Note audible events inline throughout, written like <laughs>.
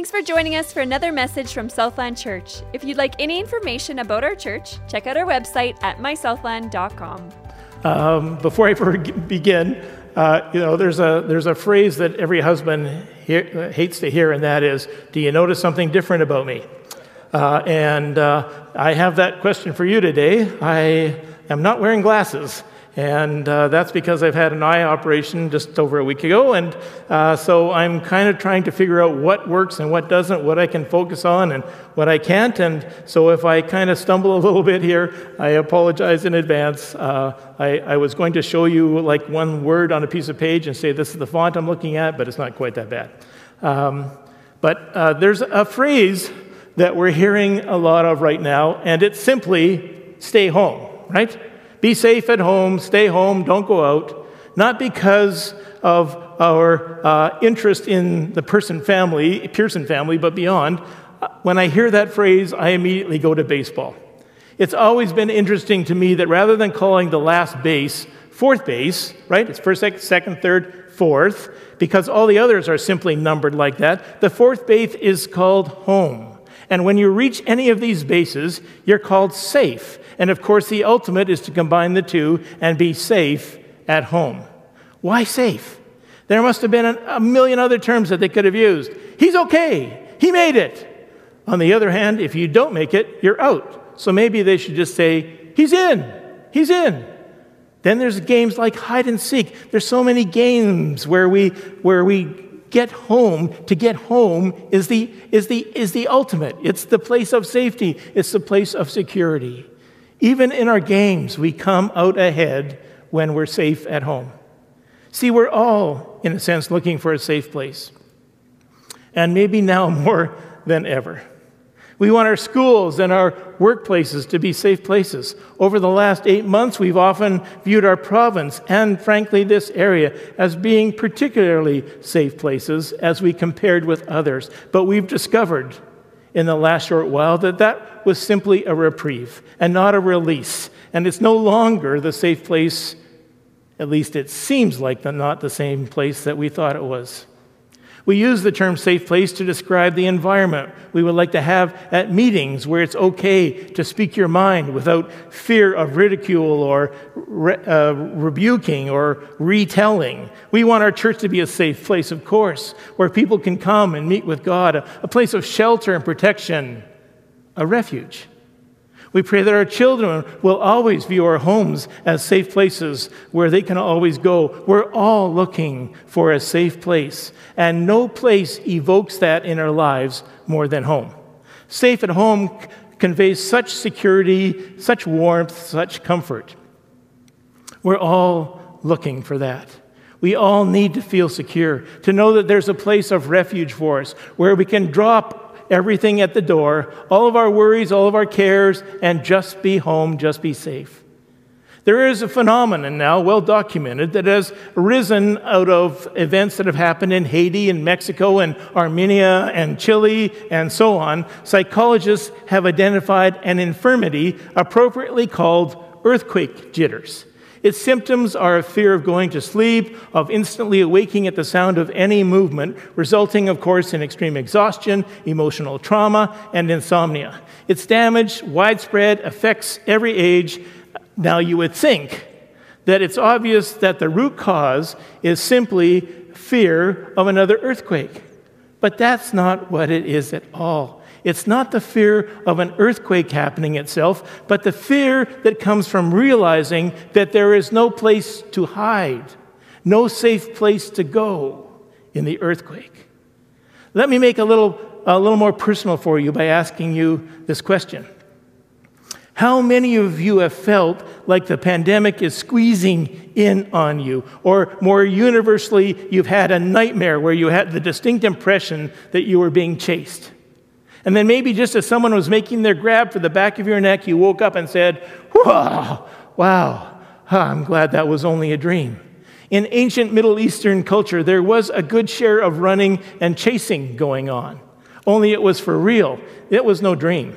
Thanks for joining us for another message from Southland Church. If you'd like any information about our church, check out our website at mysouthland.com. Um, before I begin, uh, you know, there's a, there's a phrase that every husband hear, hates to hear, and that is, Do you notice something different about me? Uh, and uh, I have that question for you today. I am not wearing glasses. And uh, that's because I've had an eye operation just over a week ago. And uh, so I'm kind of trying to figure out what works and what doesn't, what I can focus on and what I can't. And so if I kind of stumble <laughs> a little bit here, I apologize in advance. Uh, I, I, was going to show you like one word on a piece of page and say, this is the font I'm looking at, but it's not quite that bad. Um, but uh, there's a phrase that we're hearing a lot of right now, and it's simply stay home, right? Be safe at home, stay home, don't go out. Not because of our uh, interest in the Person family, Pearson family, but beyond. When I hear that phrase, I immediately go to baseball. It's always been interesting to me that rather than calling the last base fourth base, right? It's first, second, third, fourth, because all the others are simply numbered like that. The fourth base is called home. And when you reach any of these bases, you're called safe. And of course, the ultimate is to combine the two and be safe at home. Why safe? There must have been a million other terms that they could have used. He's okay. He made it. On the other hand, if you don't make it, you're out. So maybe they should just say, He's in. He's in. Then there's games like hide and seek. There's so many games where we, where we get home. To get home is the, is, the, is the ultimate. It's the place of safety, it's the place of security. Even in our games, we come out ahead when we're safe at home. See, we're all, in a sense, looking for a safe place. And maybe now <laughs> more than ever. We want our schools and our workplaces to be safe places. Over the last eight months, we've often viewed our province and, frankly, this area as being particularly safe places as we compared with others. But we've discovered in the last short while that that was simply a reprieve and not a release. And it's no longer the safe place, at least it seems like the, not the same place that we thought it was. We use the term safe place to describe the environment we would like to have at meetings where it's okay to speak your mind without fear of ridicule or re- uh, rebuking or retelling. We want our church to be a safe place, of course, where people can come and meet with God, a, a place of shelter and protection, a refuge. We pray that our children will always view our homes as safe places where they can always go. We're all looking for a safe place, and no place evokes that in our lives more than home. Safe at home conveys such security, such warmth, such comfort. We're all looking for that. We all need to feel secure, to know that there's a place of refuge for us where we can drop everything at the door, all of our worries, all of our cares, and just be home, just be safe. There is a phenomenon now, well documented, that has arisen out of events that have happened in Haiti and Mexico and Armenia and Chile and so on. Psychologists have identified an infirmity appropriately called earthquake jitters. Its symptoms are a fear of going to sleep, of instantly awaking at the sound of any movement, resulting, of course, in extreme exhaustion, emotional trauma, and insomnia. Its damage, widespread, affects every age. Now, you would think that it's obvious that the root cause is simply fear of another earthquake. But that's not what it is at all. It's not the fear of an earthquake happening itself, but the fear that comes from realizing that there is no place to hide, no safe place to go in the earthquake. Let me make a little, a little more personal for you by asking you this question. How many of you have felt like the pandemic is squeezing in on you? Or more universally, you've had a nightmare where you had the distinct impression that you were being chased? And then maybe just as someone was making their grab for the back of your neck, you woke up and said, Wow, wow, I'm glad that was only a dream. In ancient Middle Eastern culture, there was a good share of running and chasing going on, only it was for real. It was no dream.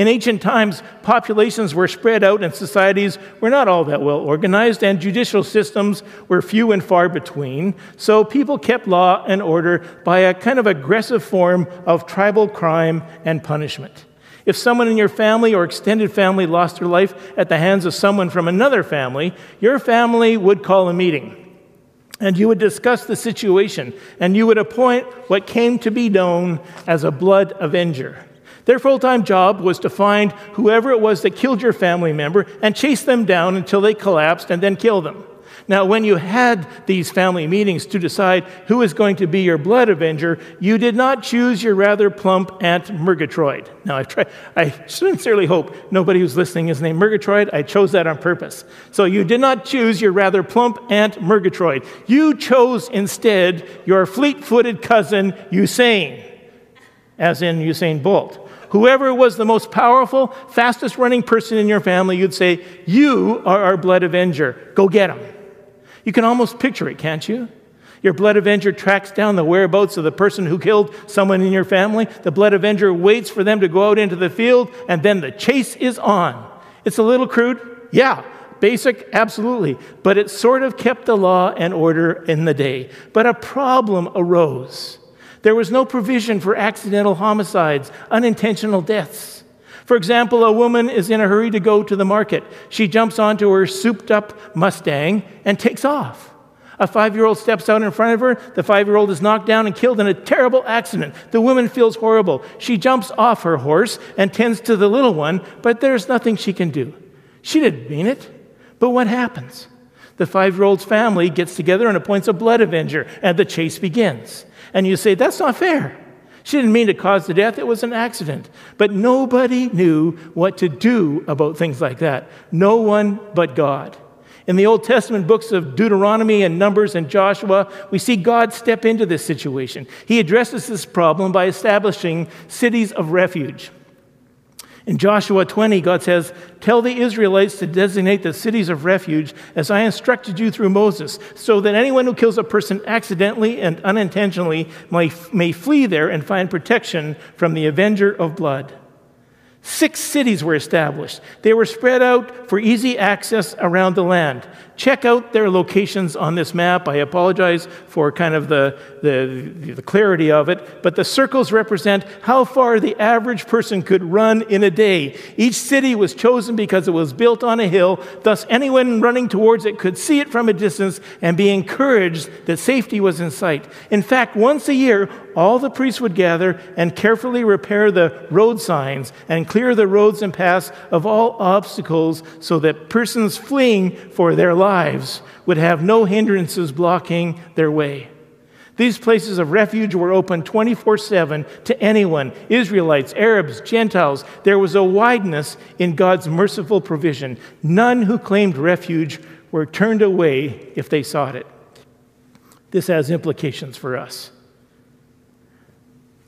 In ancient times, populations were spread out and societies were not all that well organized, and judicial systems were few and far between. So people kept law and order by a kind of aggressive form of tribal crime and punishment. If someone in your family or extended family lost their life at the hands of someone from another family, your family would call a meeting. And you would discuss the situation, and you would appoint what came to be known as a blood avenger. Their full time job was to find whoever it was that killed your family member and chase them down until they collapsed and then kill them. Now, when you had these family meetings to decide who is going to be your blood avenger, you did not choose your rather plump Aunt Murgatroyd. Now, I, I sincerely hope nobody who's listening is named Murgatroyd. I chose that on purpose. So you did not choose your rather plump Aunt Murgatroyd. You chose instead your fleet footed cousin Usain, as in Usain Bolt. Whoever was the most powerful, fastest running person in your family, you'd say, You are our blood avenger. Go get him. You can almost picture it, can't you? Your blood avenger tracks down the whereabouts of the person who killed someone in your family. The blood avenger waits for them to go out into the field, and then the chase is on. It's a little crude, yeah. Basic, absolutely. But it sort of kept the law and order in the day. But a problem arose. There was no provision for accidental homicides, unintentional deaths. For example, a woman is in a hurry to go to the market. She jumps onto her souped up Mustang and takes off. A five year old steps out in front of her. The five year old is knocked down and killed in a terrible accident. The woman feels horrible. She jumps off her horse and tends to the little one, but there's nothing she can do. She didn't mean it. But what happens? The five year old's family gets together and appoints a blood avenger, and the chase begins. And you say, that's not fair. She didn't mean to cause the death, it was an accident. But nobody knew what to do about things like that. No one but God. In the Old Testament books of Deuteronomy and Numbers and Joshua, we see God step into this situation. He addresses this problem by establishing cities of refuge. In Joshua 20, God says, Tell the Israelites to designate the cities of refuge as I instructed you through Moses, so that anyone who kills a person accidentally and unintentionally may, may flee there and find protection from the avenger of blood. Six cities were established. They were spread out for easy access around the land. Check out their locations on this map. I apologize for kind of the, the, the, clarity of it, but the circles represent how far the average person could run in a day. Each city was chosen because it was built on a hill, thus, anyone running towards it could see it from a distance and be encouraged that safety was in sight. In fact, once a year, all the priests would gather and carefully repair the road signs and clear the roads and paths of all obstacles so that persons fleeing for their lives lives would have no hindrances blocking their way. These places of refuge were open 24 7 to anyone Israelites, Arabs, Gentiles. There was a wideness in God's merciful provision. None who claimed refuge were turned away if they sought it. This has implications for us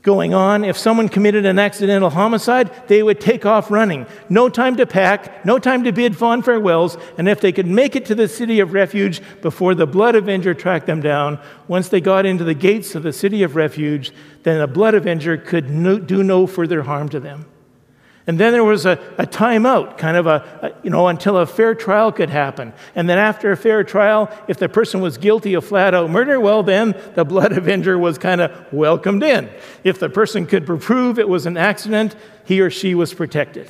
going on. If someone committed an accidental homicide, they would take off running. No time to pack, no time to bid fond farewells, and if they could make it to the city of refuge before the blood avenger tracked them down, once they got into the gates of the city of refuge, then the blood avenger could no, do no further harm to them. And then there was a, a timeout, kind of a, a, you know, until a fair trial could happen. And then after a fair trial, if the person was guilty of flat out murder, well, then the blood <laughs> avenger was kind of welcomed in. If the person could prove it was an accident, he or she was protected.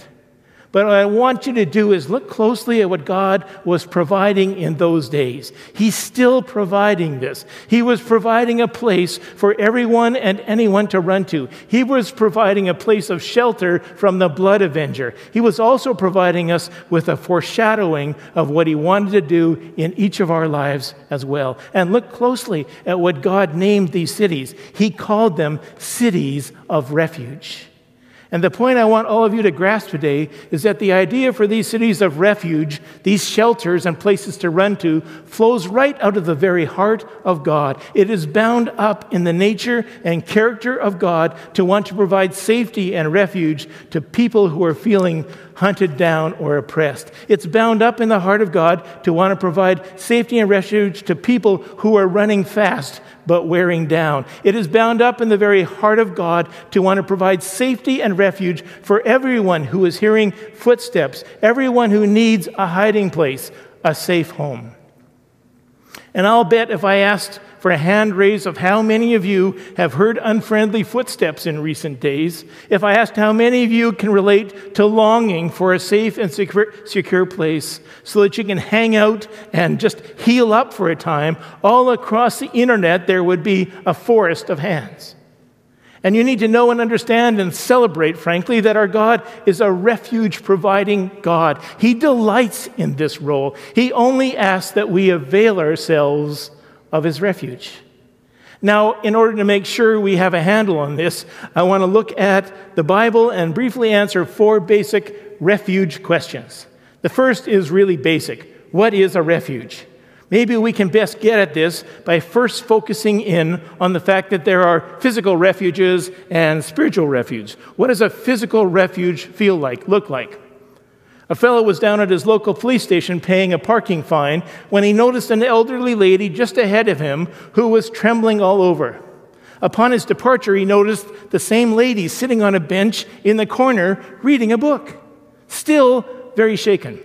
But what I want you to do is look closely at what God was providing in those days. He's still providing this. He was providing a place for everyone and anyone to run to. He was providing a place of shelter from the blood avenger. He was also providing us with a foreshadowing of what he wanted to do in each of our lives as well. And look closely at what God named these cities. He called them cities of refuge. And the point I want all of you to grasp today is that the idea for these cities of refuge, these shelters and places to run to, flows right out of the very heart of God. It is bound up in the nature and character of God to want to provide safety and refuge to people who are feeling hunted down, or oppressed. It's bound up in the heart of God to want to provide safety and refuge to people who are running fast but wearing down. It is bound up in the very heart of God to want to provide safety and refuge for everyone who is hearing footsteps, everyone who needs a hiding place, a safe home. And I'll bet if I asked for a hand raise of how many of you have heard unfriendly footsteps in recent days, if I asked how many of you can relate to longing for a safe and secure, secure place so that you can hang out and just heal up for a time, all across the internet there would be a forest of hands. And you need to know and understand and celebrate, frankly, that our God is a refuge providing God. He delights in this role. He only asks that we avail ourselves of his refuge. Now, in order to make sure we have a handle on this, I want to look at the Bible and briefly answer four basic refuge questions. The first is really basic What is a refuge? Maybe we can best get at this by first focusing in on the fact that there are physical refuges and spiritual refuge. What does a physical refuge feel like, look like? A fellow was down at his local police station paying a parking fine when he noticed an elderly lady just ahead of him who was trembling all over. Upon his departure, he noticed the same lady sitting on a bench in the corner reading a book, still very shaken.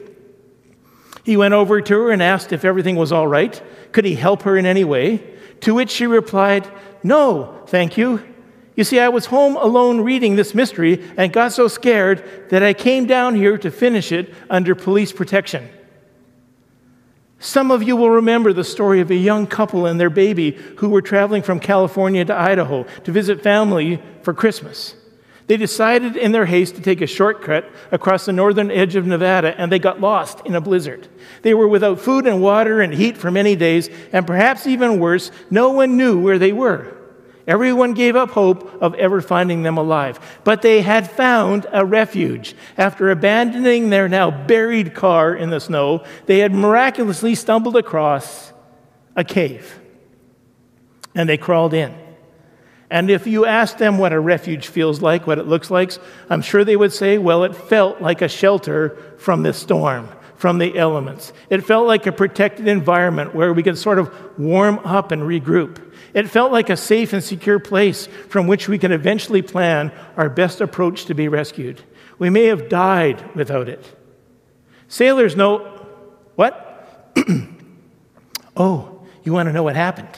He went over to her and asked if everything was all right. Could he help her in any way? To which she replied, No, thank you. You see, I was home alone reading this mystery and got so scared that I came down here to finish it under police protection. Some of you will remember the story of a young couple and their baby who were traveling from California to Idaho to visit family for Christmas. They decided in their haste to take a shortcut across the northern edge of Nevada and they got lost in a blizzard. They were without food and water and heat for many days, and perhaps even worse, no one knew where they were. Everyone gave up hope of ever finding them alive. But they had found a refuge. After abandoning their now buried car in the snow, they had miraculously stumbled across a cave. And they crawled in. And if you asked them what a refuge feels like, what it looks like, I'm sure they would say, well, it felt like a shelter from the storm, from the elements. It felt like a protected environment where we could sort of warm up and regroup. It felt like a safe and secure place from which we could eventually plan our best approach to be rescued. We may have died without it. Sailors know what? <clears throat> oh, you want to know what happened?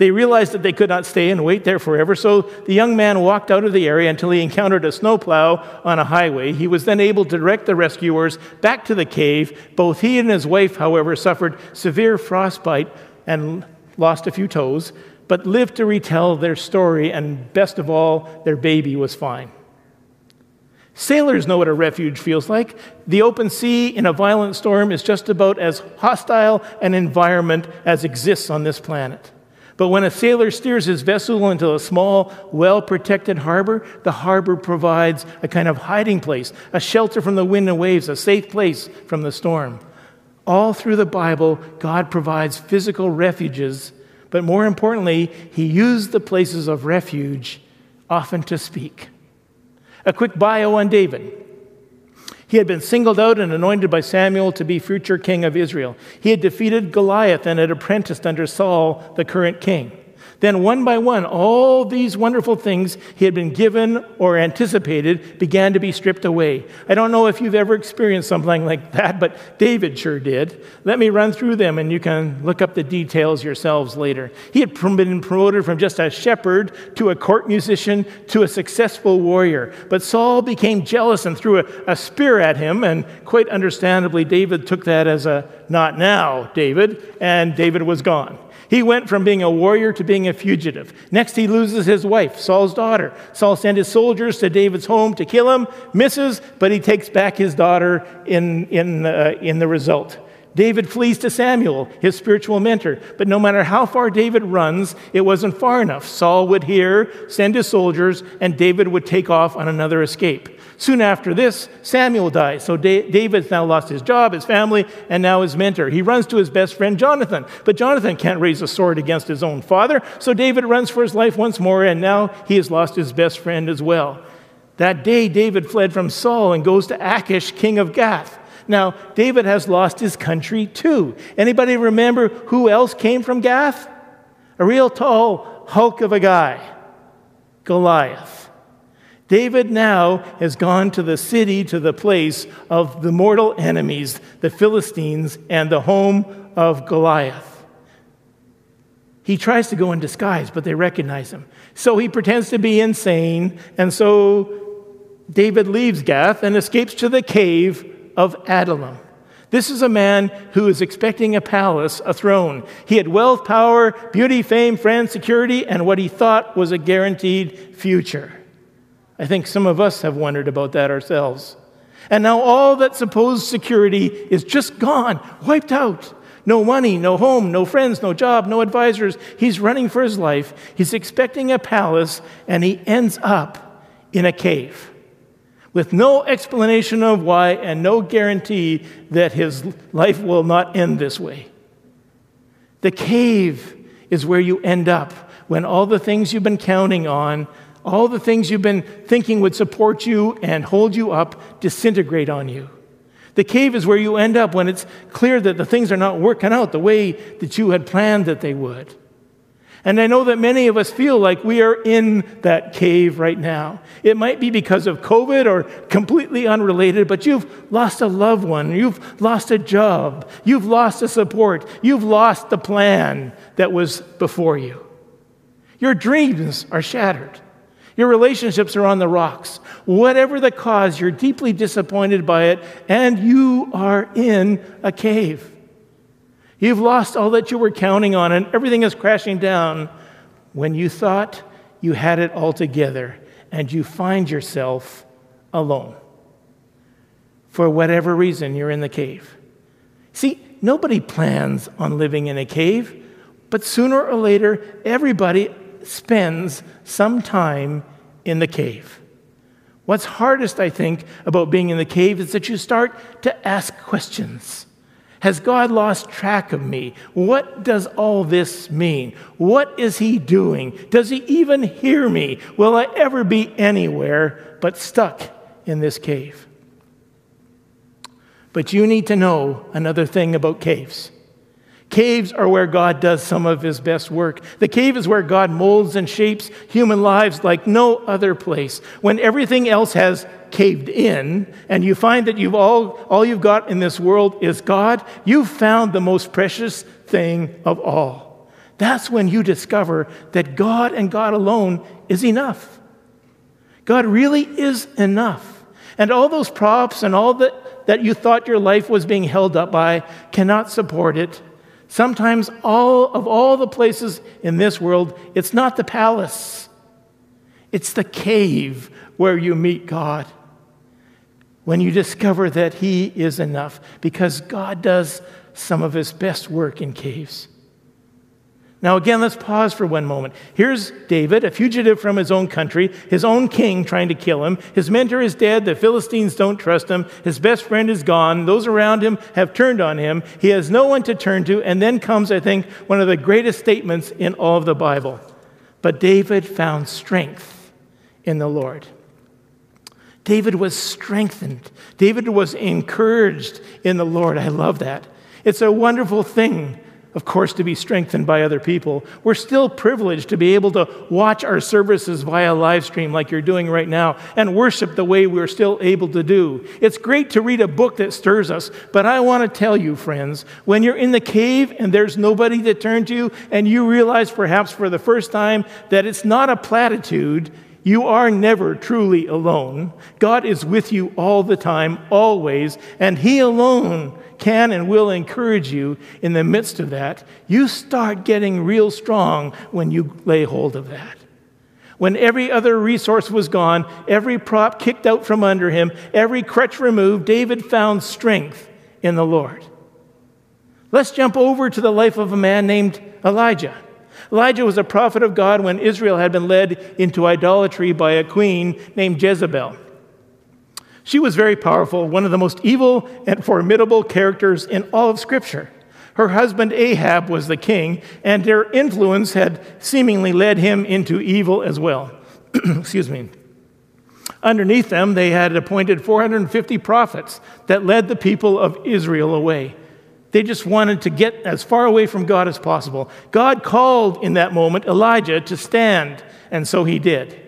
They realized that they could not stay and wait there forever, so the young man walked out of the area until he encountered a snowplow on a highway. He was then able to direct the rescuers back to the cave. Both he and his wife, however, suffered severe frostbite and lost a few toes, but lived to retell their story, and best of all, their baby was fine. Sailors know what a refuge feels like. The open sea in a violent storm is just about as hostile an environment as exists on this planet. But when a sailor steers his vessel into a small, well protected harbor, the harbor provides a kind of hiding place, a shelter from the wind and waves, a safe place from the storm. All through the Bible, God provides physical refuges, but more importantly, He used the places of refuge often to speak. A quick bio on David. He had been singled out and anointed by Samuel to be future king of Israel. He had defeated Goliath and had apprenticed under Saul, the current king. Then, one by one, all these wonderful things he had been given or anticipated began to be stripped away. I don't know if you've ever experienced something like that, but David sure did. Let me run through them and you can look up the details yourselves later. He had been promoted from just a shepherd to a court musician to a successful warrior. But Saul became jealous and threw a, a spear at him, and quite understandably, David took that as a not now, David, and David was gone. He went from being a warrior to being a fugitive. Next, he loses his wife, Saul's daughter. Saul sends his soldiers to David's home to kill him, misses, but he takes back his daughter in, in, uh, in the result. David flees to Samuel, his spiritual mentor. But no matter how far David runs, it wasn't far enough. Saul would hear, send his soldiers, and David would take off on another escape. Soon after this, Samuel dies. So David's now lost his job, his family, and now his mentor. He runs to his best friend Jonathan. But Jonathan can't raise a sword against his own father. So David runs for his life once more, and now he has lost his best friend as well. That day, David fled from Saul and goes to Achish, king of Gath. Now, David has lost his country too. Anybody remember who else came from Gath? A real tall hulk of a guy, Goliath. David now has gone to the city, to the place of the mortal enemies, the Philistines, and the home of Goliath. He tries to go in disguise, but they recognize him. So he pretends to be insane, and so David leaves Gath and escapes to the cave of Adullam. This is a man who is expecting a palace, a throne. He had wealth, power, beauty, fame, friends, security, and what he thought was a guaranteed future. I think some of us have wondered about that ourselves. And now all that supposed security is just gone, wiped out. No money, no home, no friends, no job, no advisors. He's running for his life. He's expecting a palace, and he ends up in a cave with no explanation of why and no guarantee that his life will not end this way. The cave is where you end up when all the things you've been counting on, all the things you've been thinking would support you and hold you up, disintegrate on you. The cave is where you end up when it's clear that the things are not working out the way that you had planned that they would. And I know that many of us feel like we are in that cave right now. It might be because of COVID or completely unrelated, but you've lost a loved one, you've lost a job, you've lost a support, you've lost the plan that was before you. Your dreams are shattered. Your relationships are on the rocks. Whatever the cause, you're deeply disappointed by it, and you are in a cave. You've lost all that you were counting on, and everything is crashing down when you thought you had it all together, and you find yourself alone. For whatever reason, you're in the cave. See, nobody plans on living in a cave, but sooner or later, everybody spends some time in the cave. What's hardest, I think, about being in the cave is that you start to ask questions. Has God lost track of me? What does all this mean? What is He doing? Does He even hear me? Will I ever be anywhere but stuck in this cave? But you need to know another thing about caves. Caves are where God does some of his best work. The cave is where God molds and shapes human lives like no other place. When everything else has caved in and you find that you've all, all you've got in this world is God, you've found the most precious thing of all. That's when you discover that God and God alone is enough. God really is enough. And all those props and all that, that you thought your life was being held up by cannot support it Sometimes, all of all the places in this world, it's not the palace, it's the cave where you meet God. When you discover that He is enough, because God does some of His best work in caves. Now, again, let's pause for one moment. Here's David, a fugitive from his own country, his own king trying to kill him. His mentor is dead. The Philistines don't trust him. His best friend is gone. Those around him have turned on him. He has no one to turn to. And then comes, I think, one of the greatest statements in all of the Bible. But David found strength in the Lord. David was strengthened. David was encouraged in the Lord. I love that. It's a wonderful thing of course, to be strengthened by other people. We're still privileged to be able to watch our services via live stream like you're doing right now and worship the way we're still able to do. It's great to read a book that stirs us, but I want to tell you, friends, when you're in the cave and there's nobody to turn to, and you realize perhaps for the first time that it's not a platitude, you are never truly alone. God is with you all the time, always, and He alone can and will encourage you in the midst of that. You start getting real strong when you lay hold of that. When every other resource was gone, every prop kicked out from under him, every crutch removed, David found strength in the Lord. Let's jump over to the life of a man named Elijah. Elijah was a prophet of God when Israel had been led into idolatry by a queen named Jezebel. She was very powerful, one of the most evil and formidable characters in all of Scripture. Her husband Ahab was the king, and their influence had seemingly led him into evil as well. <clears throat> Excuse me. Underneath them, they had appointed 450 prophets that led the people of Israel away. They just wanted to get as far away from God as possible. God called in that moment Elijah to stand, and so he did.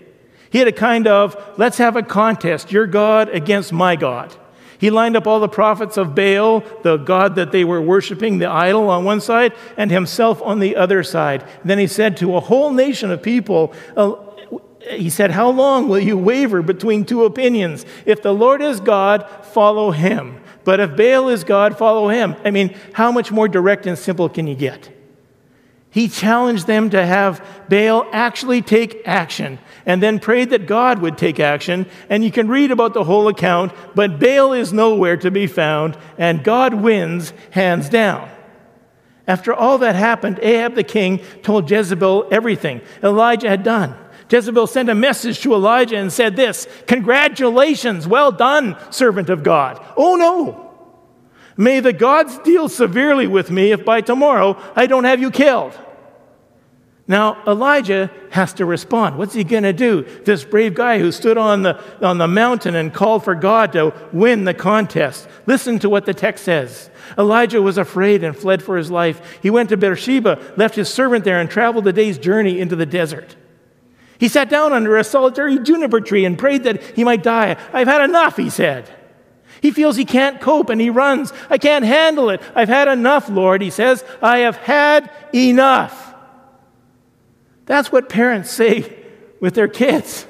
He had a kind of, let's have a contest, your God against my God. He lined up all the prophets of Baal, the god that they were worshiping, the idol on one side, and himself on the other side. And then he said to a whole nation of people, uh, he said, How long will you waver between two opinions? If the Lord is God, follow him. But if Baal is God, follow him. I mean, how much more direct and simple can you get? He challenged them to have Baal actually take action and then prayed that God would take action. And you can read about the whole account, but Baal is nowhere to be found, and God wins hands down. After all that happened, Ahab the king told Jezebel everything Elijah had done. Jezebel sent a message to Elijah and said this Congratulations, well done, servant of God. Oh no. May the gods deal severely with me if by tomorrow I don't have you killed. Now, Elijah has to respond. What's he going to do? This brave guy who stood on the, on the mountain and called for God to win the contest. Listen to what the text says. Elijah was afraid and fled for his life. He went to Beersheba, left his servant there, and traveled a day's journey into the desert. He sat down under a solitary juniper tree and prayed that he might die. I've had enough, he said. He feels he can't cope and he runs. I can't handle it. I've had enough, Lord, he says. I have had enough. That's what parents say with their kids.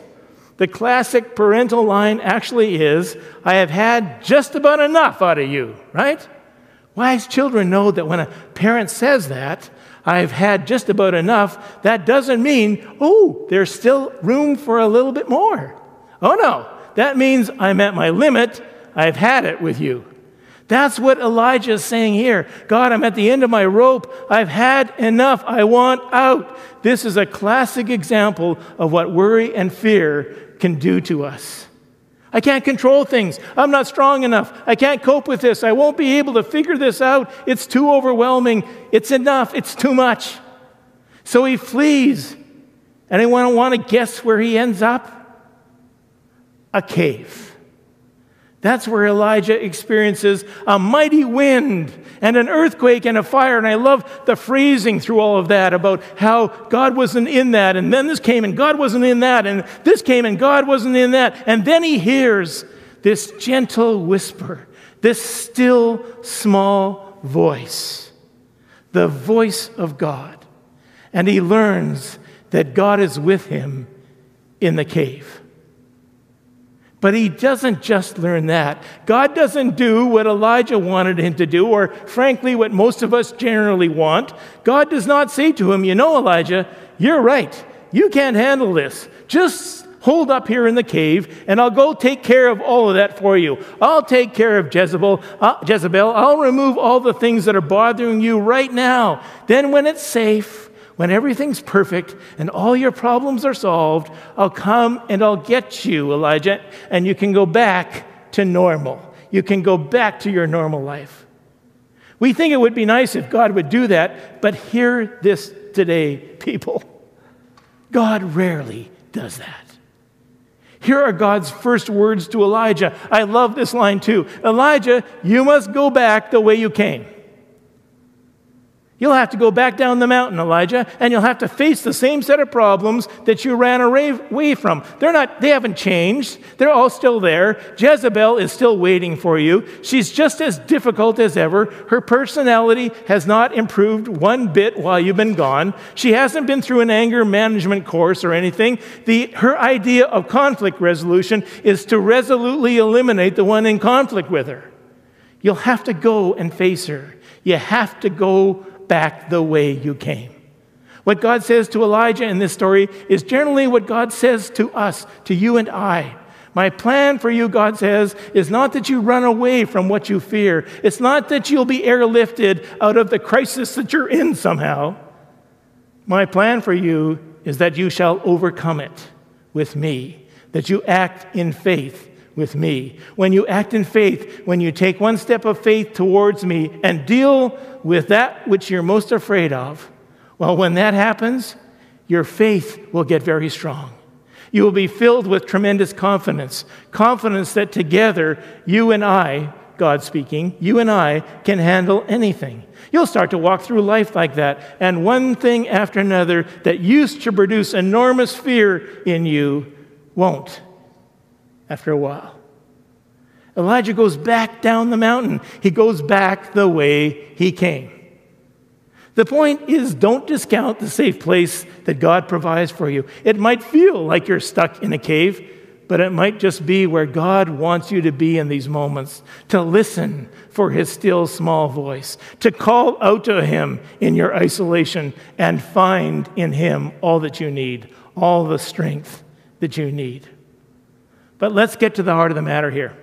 The classic parental line actually is I have had just about enough out of you, right? Wise children know that when a parent says that, I've had just about enough, that doesn't mean, oh, there's still room for a little bit more. Oh no, that means I'm at my limit. I've had it with you. That's what Elijah is saying here. God, I'm at the end of my rope. I've had enough. I want out. This is a classic example of what worry and fear can do to us. I can't control things. I'm not strong enough. I can't cope with this. I won't be able to figure this out. It's too overwhelming. It's enough. It's too much. So he flees. I want to guess where he ends up? A cave. That's where Elijah experiences a mighty wind and an earthquake and a fire. And I love the phrasing through all of that about how God wasn't in that. And then this came and God wasn't in that. And this came and God wasn't in that. And then he hears this gentle whisper, this still small voice, the voice of God. And he learns that God is with him in the cave. But he doesn't just learn that. God doesn't do what Elijah wanted him to do, or frankly, what most of us generally want. God does not say to him, You know, Elijah, you're right. You can't handle this. Just hold up here in the cave, and I'll go take care of all of that for you. I'll take care of Jezebel. Uh, Jezebel. I'll remove all the things that are bothering you right now. Then, when it's safe, when everything's perfect and all your problems are solved, I'll come and I'll get you, Elijah, and you can go back to normal. You can go back to your normal life. We think it would be nice if God would do that, but hear this today, people. God rarely does that. Here are God's first words to Elijah. I love this line too. Elijah, you must go back the way you came. You'll have to go back down the mountain, Elijah, and you'll have to face the same set of problems that you ran away from. They're not, they haven't changed. They're all still there. Jezebel is still waiting for you. She's just as difficult as ever. Her personality has not improved one bit while you've been gone. She hasn't been through an anger management course or anything. The, her idea of conflict resolution is to resolutely eliminate the one in conflict with her. You'll have to go and face her. You have to go back the way you came. What God says to Elijah in this story is generally what God says to us, to you and I. My plan for you, God says, is not that you run away from what you fear. It's not that you'll be airlifted out of the crisis that you're in somehow. My plan for you is that you shall overcome it with me, that you act in faith with me. When you act in faith, when you take one step of faith towards me and deal with that which you're most afraid of, well, when that happens, your faith will get very strong. You will be filled with tremendous confidence confidence that together, you and I, God speaking, you and I can handle anything. You'll start to walk through life like that, and one thing after another that used to produce enormous fear in you won't after a while. Elijah goes back down the mountain. He goes back the way he came. The point is, don't discount the safe place that God provides for you. It might feel like you're stuck in a cave, but it might just be where God wants you to be in these moments to listen for his still small voice, to call out to him in your isolation and find in him all that you need, all the strength that you need. But let's get to the heart of the matter here.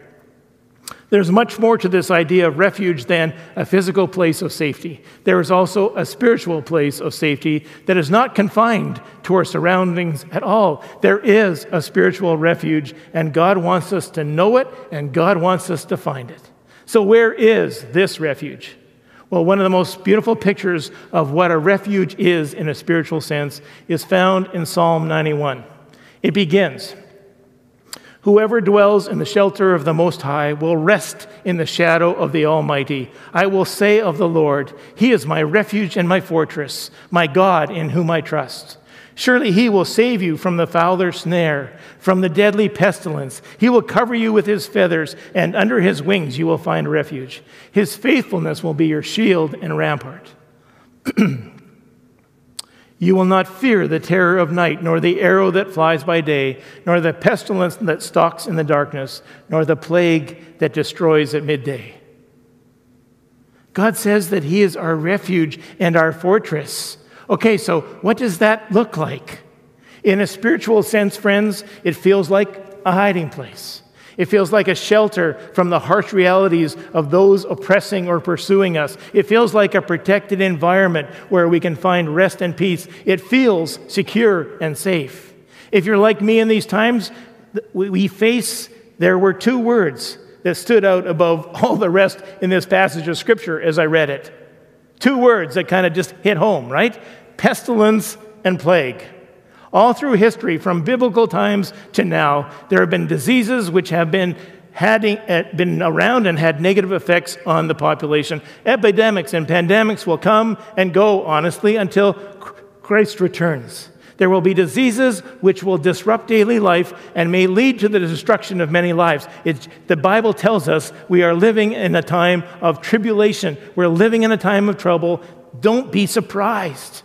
There's much more to this idea of refuge than a physical place of safety. There is also a spiritual place of safety that is not confined to our surroundings at all. There is a spiritual refuge, and God wants us to know it, and God wants us to find it. So, where is this refuge? Well, one of the most beautiful pictures of what a refuge is in a spiritual sense is found in Psalm 91. It begins, Whoever dwells in the shelter of the Most High will rest in the shadow of the Almighty. I will say of the Lord, He is my refuge and my fortress, my God in whom I trust. Surely He will save you from the fowler's snare, from the deadly pestilence. He will cover you with His feathers, and under His wings you will find refuge. His faithfulness will be your shield and rampart. <clears throat> You will not fear the terror of night, nor the arrow that flies by day, nor the pestilence that stalks in the darkness, nor the plague that destroys at midday. God says that He is our refuge and our fortress. Okay, so what does that look like? In a spiritual sense, friends, it feels like a hiding place. It feels like a shelter from the harsh realities of those oppressing or pursuing us. It feels like a protected environment where we can find rest and peace. It feels secure and safe. If you're like me in these times, we face, there were two words that stood out above <laughs> all the rest in this passage of Scripture as I read it. Two words that kind of just hit home, right? Pestilence and plague. All through history, from biblical times to now, there have been diseases which have been, had, eh, been around and had negative effects on the population. Epidemics and pandemics will come and go, honestly, until Christ returns. There will be diseases which will disrupt daily life and may lead to the destruction of many lives. The Bible tells us we are living in a time of tribulation. We're living in a time of trouble. Don't be surprised.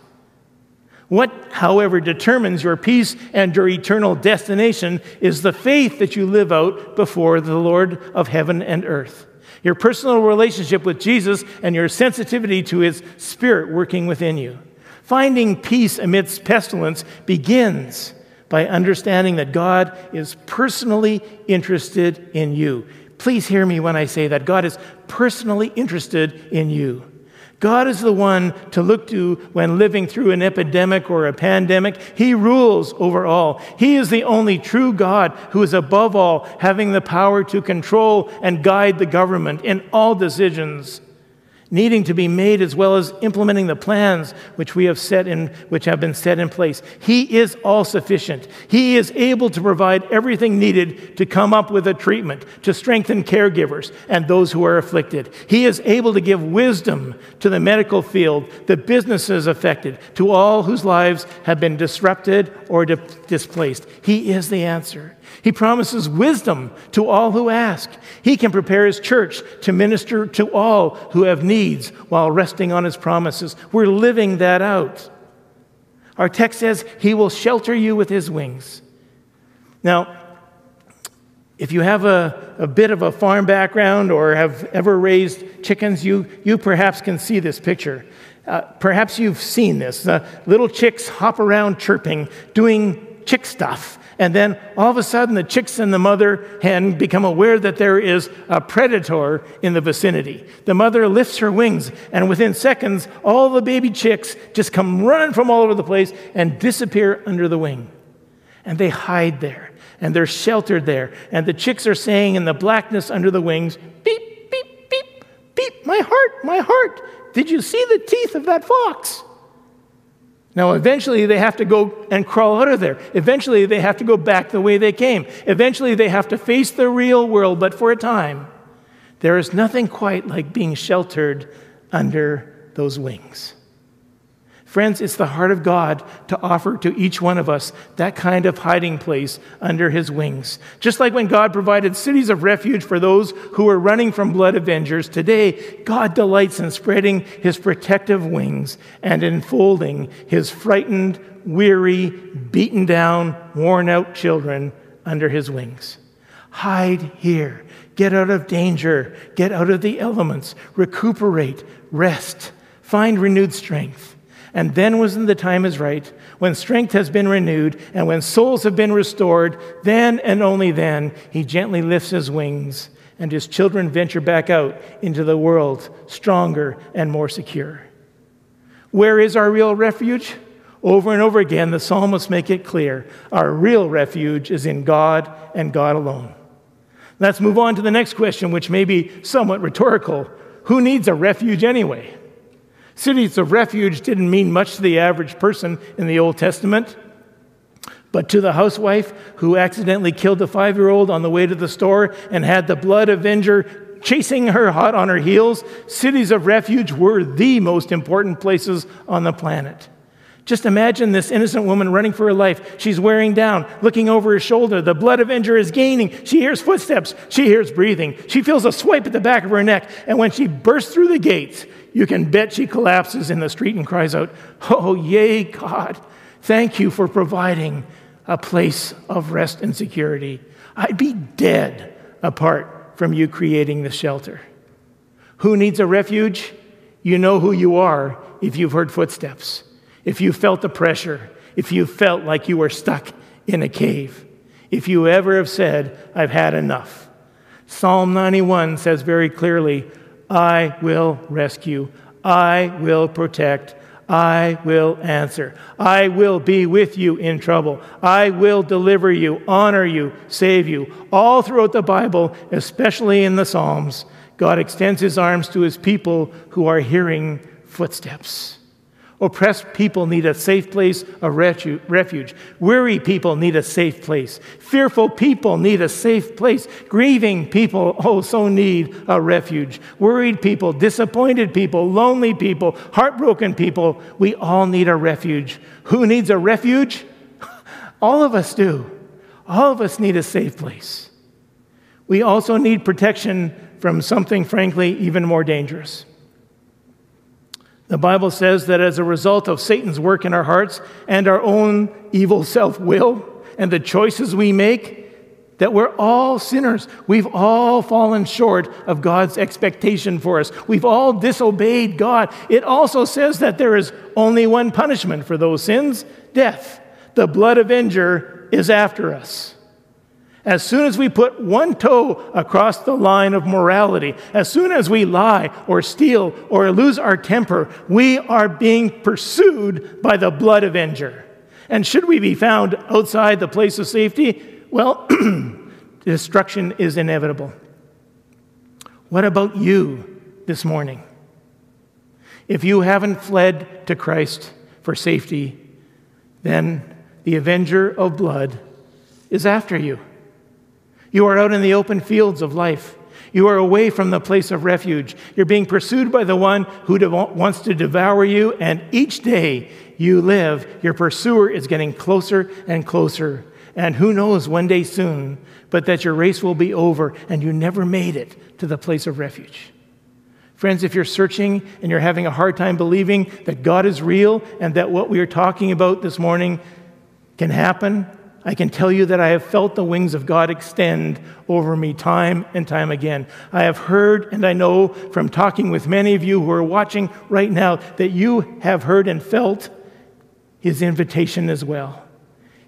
What, however, determines your peace and your eternal destination is the faith that you live out before the Lord of heaven and earth. Your personal relationship with Jesus and your sensitivity to his spirit working within you. Finding peace amidst pestilence begins by understanding that God is personally interested in you. Please hear me when I say that God is personally interested in you. God is the one to look to when living through an epidemic or a pandemic. He rules over all. He is the only true God who is above all, having the power to control and guide the government in all decisions needing to be made as well as implementing the plans which we have set in which have been set in place. He is all sufficient he is able to provide everything needed to come up with a treatment to strengthen caregivers and those who are afflicted. He is able to give wisdom to the medical field the businesses affected to all whose lives have been disrupted or di- displaced. He is the answer he promises wisdom to all who ask. He can prepare his church to minister to all who have needs while resting on his promises. We're living that out. Our text says he will shelter you with his wings. Now, if you have a, a bit of a farm background or have ever raised chickens, you, you perhaps can see this picture. Uh, perhaps you've seen this. Uh, little chicks hop around chirping, doing chick stuff. And then all of a sudden, the chicks and the mother hen become aware that there is a predator in the vicinity. The mother lifts her wings, and within seconds, all the baby chicks just come running from all over the place and disappear under the wing. And they hide there, and they're sheltered there. And the chicks are saying in the blackness under the wings, beep, beep, beep, beep, my heart, my heart. Did you see the teeth of that fox? Now, eventually, they have to go and crawl out of there. Eventually, they have to go back the way they came. Eventually, they have to face the real world, but for a time, there is nothing quite like being sheltered under those wings. Friends, it's the heart of God to offer to each one of us that kind of hiding place under his wings. Just like when God provided cities of refuge for those who were running from blood avengers, today God delights in spreading his protective wings and enfolding his frightened, weary, beaten down, worn out children under his wings. Hide here. Get out of danger. Get out of the elements. Recuperate. Rest. Find renewed strength. And then, when the time is right, when strength has been renewed and when souls have been restored, then and only then, he gently lifts his wings and his children venture back out into the world stronger and more secure. Where is our real refuge? Over and over again, the psalmists make it clear our real refuge is in God and God alone. Let's move on to the next question, which may be somewhat rhetorical. Who needs a refuge anyway? Cities of refuge didn't mean much to the average person in the Old Testament. But to the housewife who accidentally killed the five year old on the way to the store and had the blood avenger chasing her hot on her heels, cities of refuge were the most important places on the planet. Just imagine this innocent woman running for her life. She's wearing down, looking over her shoulder. The blood avenger is gaining. She hears footsteps. She hears breathing. She feels a swipe at the back of her neck. And when she bursts through the gates, you can bet she collapses in the street and cries out, Oh, yay, God, thank you for providing a place of rest and security. I'd be dead apart from you creating the shelter. Who needs a refuge? You know who you are if you've heard footsteps, if you felt the pressure, if you felt like you were stuck in a cave, if you ever have said, I've had enough. Psalm 91 says very clearly, I will rescue. I will protect. I will answer. I will be with you in trouble. I will deliver you, honor you, save you. All throughout the Bible, especially in the Psalms, God extends his arms to his people who are hearing footsteps. Oppressed people need a safe place a refuge. Weary people need a safe place. Fearful people need a safe place. Grieving people, also need a refuge. Worried people, disappointed people, lonely people, heartbroken people, we all need a refuge. Who needs a refuge? <laughs> All of us do. All of us need a safe place. We also need protection from something, frankly, even more dangerous. The Bible says that as a result of Satan's work in our hearts and our own evil self will and the choices we make, that we're all sinners. We've all fallen short of God's expectation for us. We've all disobeyed God. It also says that there is only one punishment for those sins death. The blood avenger is after us. As soon as we put one toe across the line of morality, as soon as we lie or steal or lose our temper, we are being pursued by the blood avenger. And should we be found outside the place of safety, well, <clears throat> destruction is inevitable. What about you this morning? If you haven't fled to Christ for safety, then the avenger of blood is after you. You are out in the open fields of life. You are away from the place of refuge. You're being pursued by the one who wants to devour you, and each day you live, your pursuer is getting closer and closer. And who knows, one day soon, but that your race will be over and you never made it to the place of refuge. Friends, if you're searching and you're having a hard time believing that God is real and that what we are talking about this morning can happen, I can tell you that I have felt the wings of God extend over me time and time again. I have heard and I know from talking with many of you who are watching right now that you have heard and felt his invitation as well.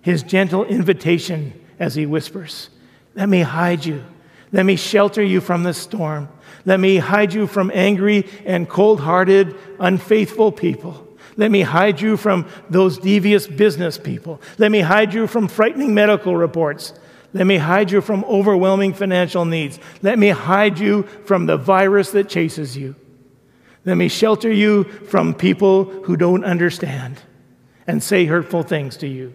His gentle invitation as he whispers, Let me hide you. Let me shelter you from the storm. Let me hide you from angry and cold hearted, unfaithful people. Let me hide you from those devious business people. Let me hide you from frightening medical reports. Let me hide you from overwhelming financial needs. Let me hide you from the virus that chases you. Let me shelter you from people who don't understand. and say hurtful things to you.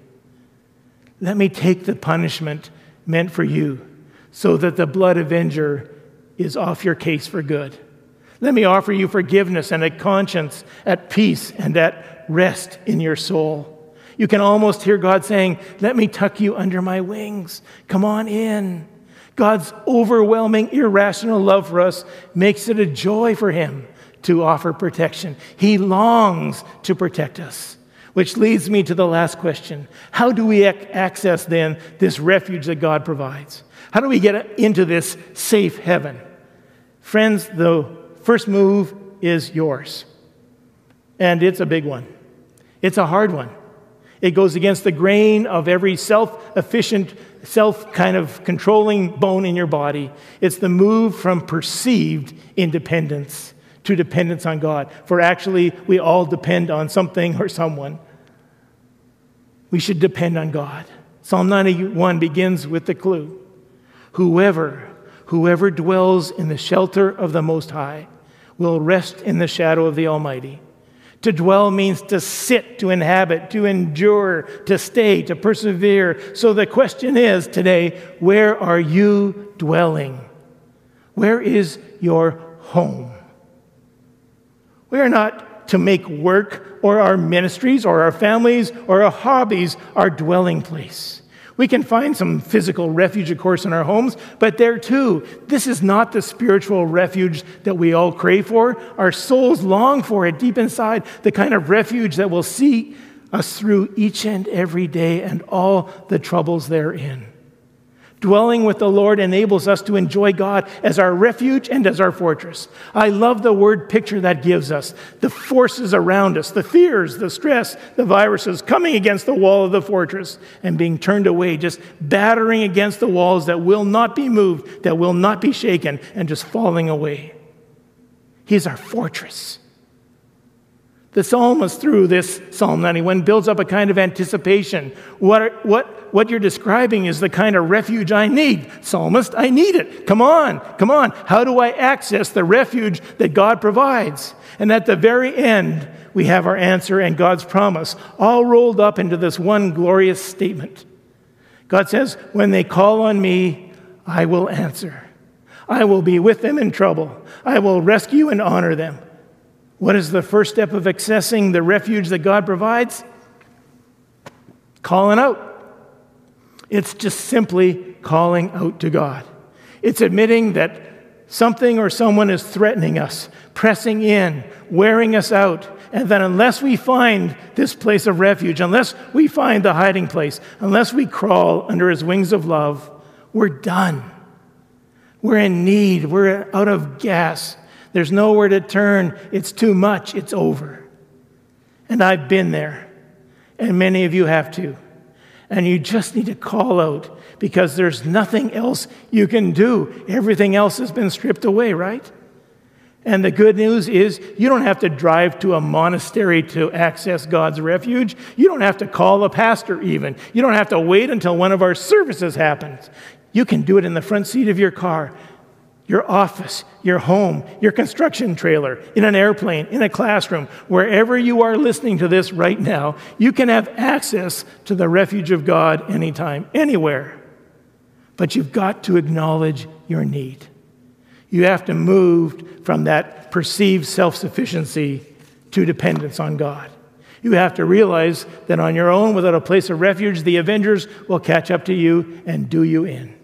Let me take the punishment meant for you so that the blood avenger is off your case for good. Let me offer you forgiveness and a conscience at peace and at rest in your soul. You can almost hear God saying, Let me tuck you under my wings. Come on in. God's overwhelming, irrational love for us makes it a joy for Him to offer protection. He longs to protect us. Which leads me to the last question How do we ac- access then this refuge that God provides? How do we get into this safe heaven? Friends, the first move is yours. And it's a big one, it's a hard one. It goes against the grain of every self efficient, self kind of controlling bone in your body. It's the move from perceived independence to dependence on God. For actually, we all depend on something or someone. We should depend on God. Psalm 91 begins with the clue Whoever, whoever dwells in the shelter of the Most High will rest in the shadow of the Almighty. To dwell means to sit, to inhabit, to endure, to stay, to persevere. So the question is today where are you dwelling? Where is your home? We are not to make work or our ministries or our families or our hobbies our dwelling place. We can find some physical refuge, of course, in our homes, but there too, this is not the spiritual refuge that we all crave for. Our souls long for it deep inside, the kind of refuge that will see us through each and every day and all the troubles therein. Dwelling with the Lord enables us to enjoy God as our refuge and as our fortress. I love the word picture that gives us. The forces around us, the fears, the stress, the viruses coming against the wall of the fortress and being turned away, just battering against the walls that will not be moved, that will not be shaken, and just falling away. He's our fortress. The psalmist, through this Psalm 91, builds up a kind of anticipation. What, what, what you're describing is the kind of refuge I need. Psalmist, I need it. Come on, come on. How do I access the refuge that God provides? And at the very end, we have our answer and God's promise, all rolled up into this one glorious statement. God says, When they call on me, I will answer. I will be with them in trouble. I will rescue and honor them. What is the first step of accessing the refuge that God provides? Calling out. It's just simply calling out to God. It's admitting that something or someone is threatening us, pressing in, wearing us out, and that unless we find this place of refuge, unless we find the hiding place, unless we crawl under his wings of love, we're done. We're in need. We're out of gas. There's nowhere to turn. It's too much. It's over. And I've been there. And many of you have too. And you just need to call out because there's nothing else you can do. Everything else has been stripped away, right? And the good news is you don't have to drive to a monastery to access God's refuge. You don't have to call a pastor, even. You don't have to wait until one of our services happens. You can do it in the front seat of your car your office, your home, your construction trailer, in an airplane, in a classroom, wherever you are listening to this right now, you can have access to the refuge of God anytime, anywhere. But you've got to acknowledge your need. You have to move from that perceived self sufficiency to dependence on God. You have to realize that on your own, without a place of refuge, the avengers will catch up to you and do you in.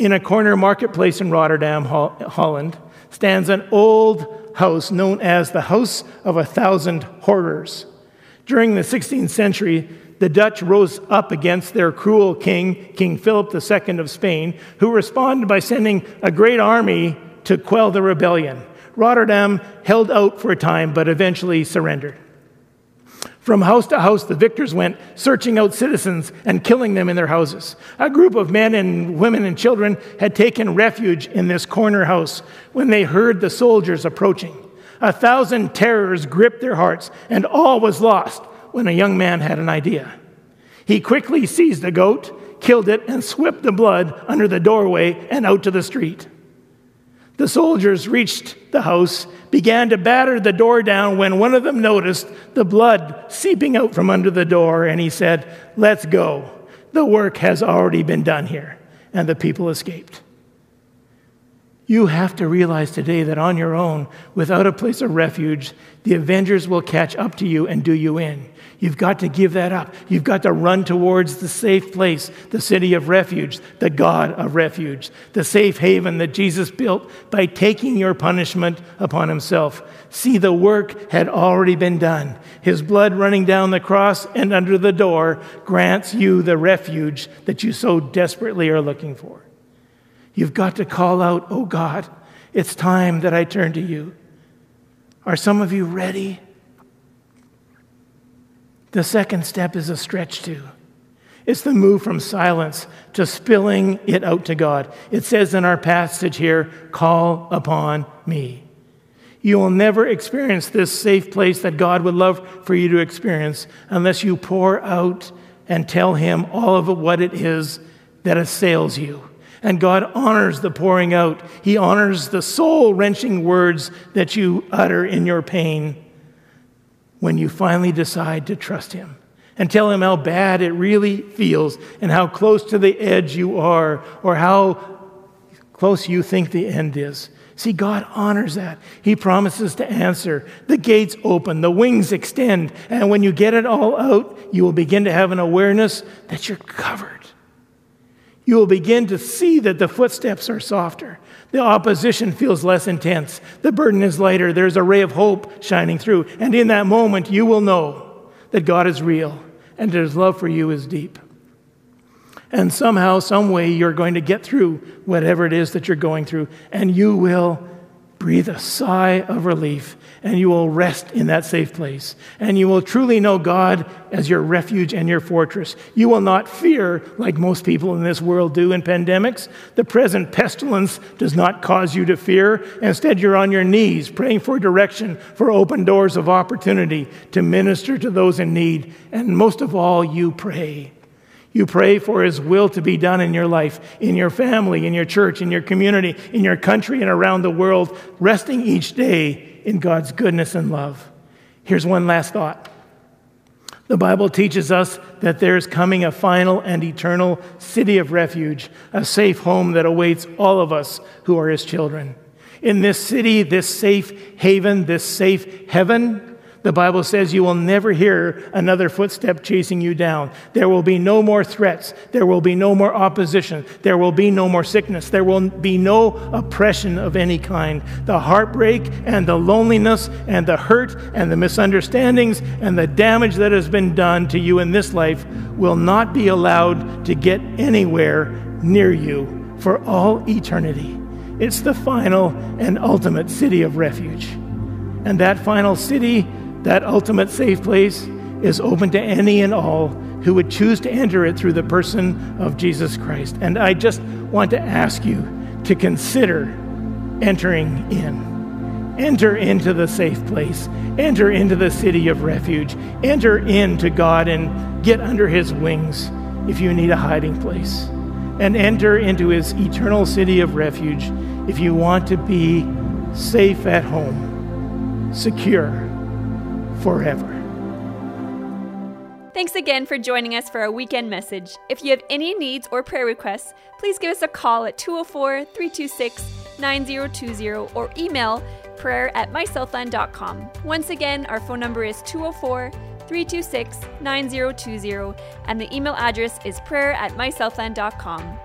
In a corner marketplace in Rotterdam, Holland, stands an old house known as the House of a Thousand Horrors. During the 16th century, the Dutch rose up against their cruel king, King Philip II of Spain, who responded by sending a great army to quell the rebellion. Rotterdam held out for a time, but eventually surrendered. From house to house, the victors went, searching out citizens and killing them in their houses. A group of men and women and children had taken refuge in this corner house when they heard the soldiers approaching. A thousand terrors gripped their hearts, and all was lost when a young man had an idea. He quickly seized a goat, killed it, and swept the blood under the doorway and out to the street. The soldiers reached the house, began to batter the door down when one of them noticed the blood seeping out from under the door, and he said, Let's go. The work has already been done here. And the people escaped. You have to realize today that on your own, without a place of refuge, the Avengers will catch up to you and do you in. You've got to give that up. You've got to run towards the safe place, the city of refuge, the God of refuge, the safe haven that Jesus built by taking your punishment upon himself. See, the work had already been done. His blood running down the cross and under the door grants you the refuge that you so desperately are looking for. You've got to call out, Oh God, it's time that I turn to you. Are some of you ready? The second step is a stretch to. It's the move from silence to spilling it out to God. It says in our passage here, Call upon me. You will never experience this safe place that God would love for you to experience unless you pour out and tell Him all of what it is that assails you. And God honors the pouring out. He honors the soul wrenching words that you utter in your pain when you finally decide to trust Him and tell Him how bad it really feels and how close to the edge you are or how close you think the end is. See, God honors that. He promises to answer. The gates open, the wings extend, and when you get it all out, you will begin to have an awareness that you're covered you will begin to see that the footsteps are softer. The opposition feels less intense. The burden is lighter. There's a ray of hope shining through. And in that moment, you will know that God is real and that his love for you is deep. And somehow, some way, you're going to get through whatever it is that you're going through, and you will breathe a sigh of relief and you will rest in that safe place. And you will truly know God as your refuge and your fortress. You will not fear, like most people in this world do in pandemics. The present pestilence does not cause you to fear. Instead, you're on your knees praying for direction, for open doors of opportunity to minister to those in need. And most of all, you pray. You pray for His will to be done in your life, in your family, in your church, in your community, in your country, and around the world, resting each day in God's goodness and love. Here's one last thought. The Bible teaches us that there is coming a final and eternal city of refuge, a safe home that awaits all of us who are his children. In this city, this safe haven, this safe heaven, the Bible says you will never hear another footstep chasing you down. There will be no more threats. There will be no more opposition. There will be no more sickness. There will be no oppression of any kind. The heartbreak and the loneliness and the hurt and the misunderstandings and the damage that has been done to you in this life will not be allowed to get anywhere near you for all eternity. It's the final and ultimate city of refuge. And that final city that ultimate safe place is open to any and all who would choose to enter it through the person of Jesus Christ. And I just want to ask you to consider entering in. Enter into the safe place. Enter into the city of refuge. Enter into God and get under his wings if you need a hiding place. And enter into his eternal city of refuge if you want to be safe at home, secure forever. Thanks again for joining us for our weekend message. If you have any needs or prayer requests, please give us a call at 204 326 9020 or email prayer at mysouthland.com. Once again, our phone number is 204 326 9020 and the email address is prayer at mysouthland.com.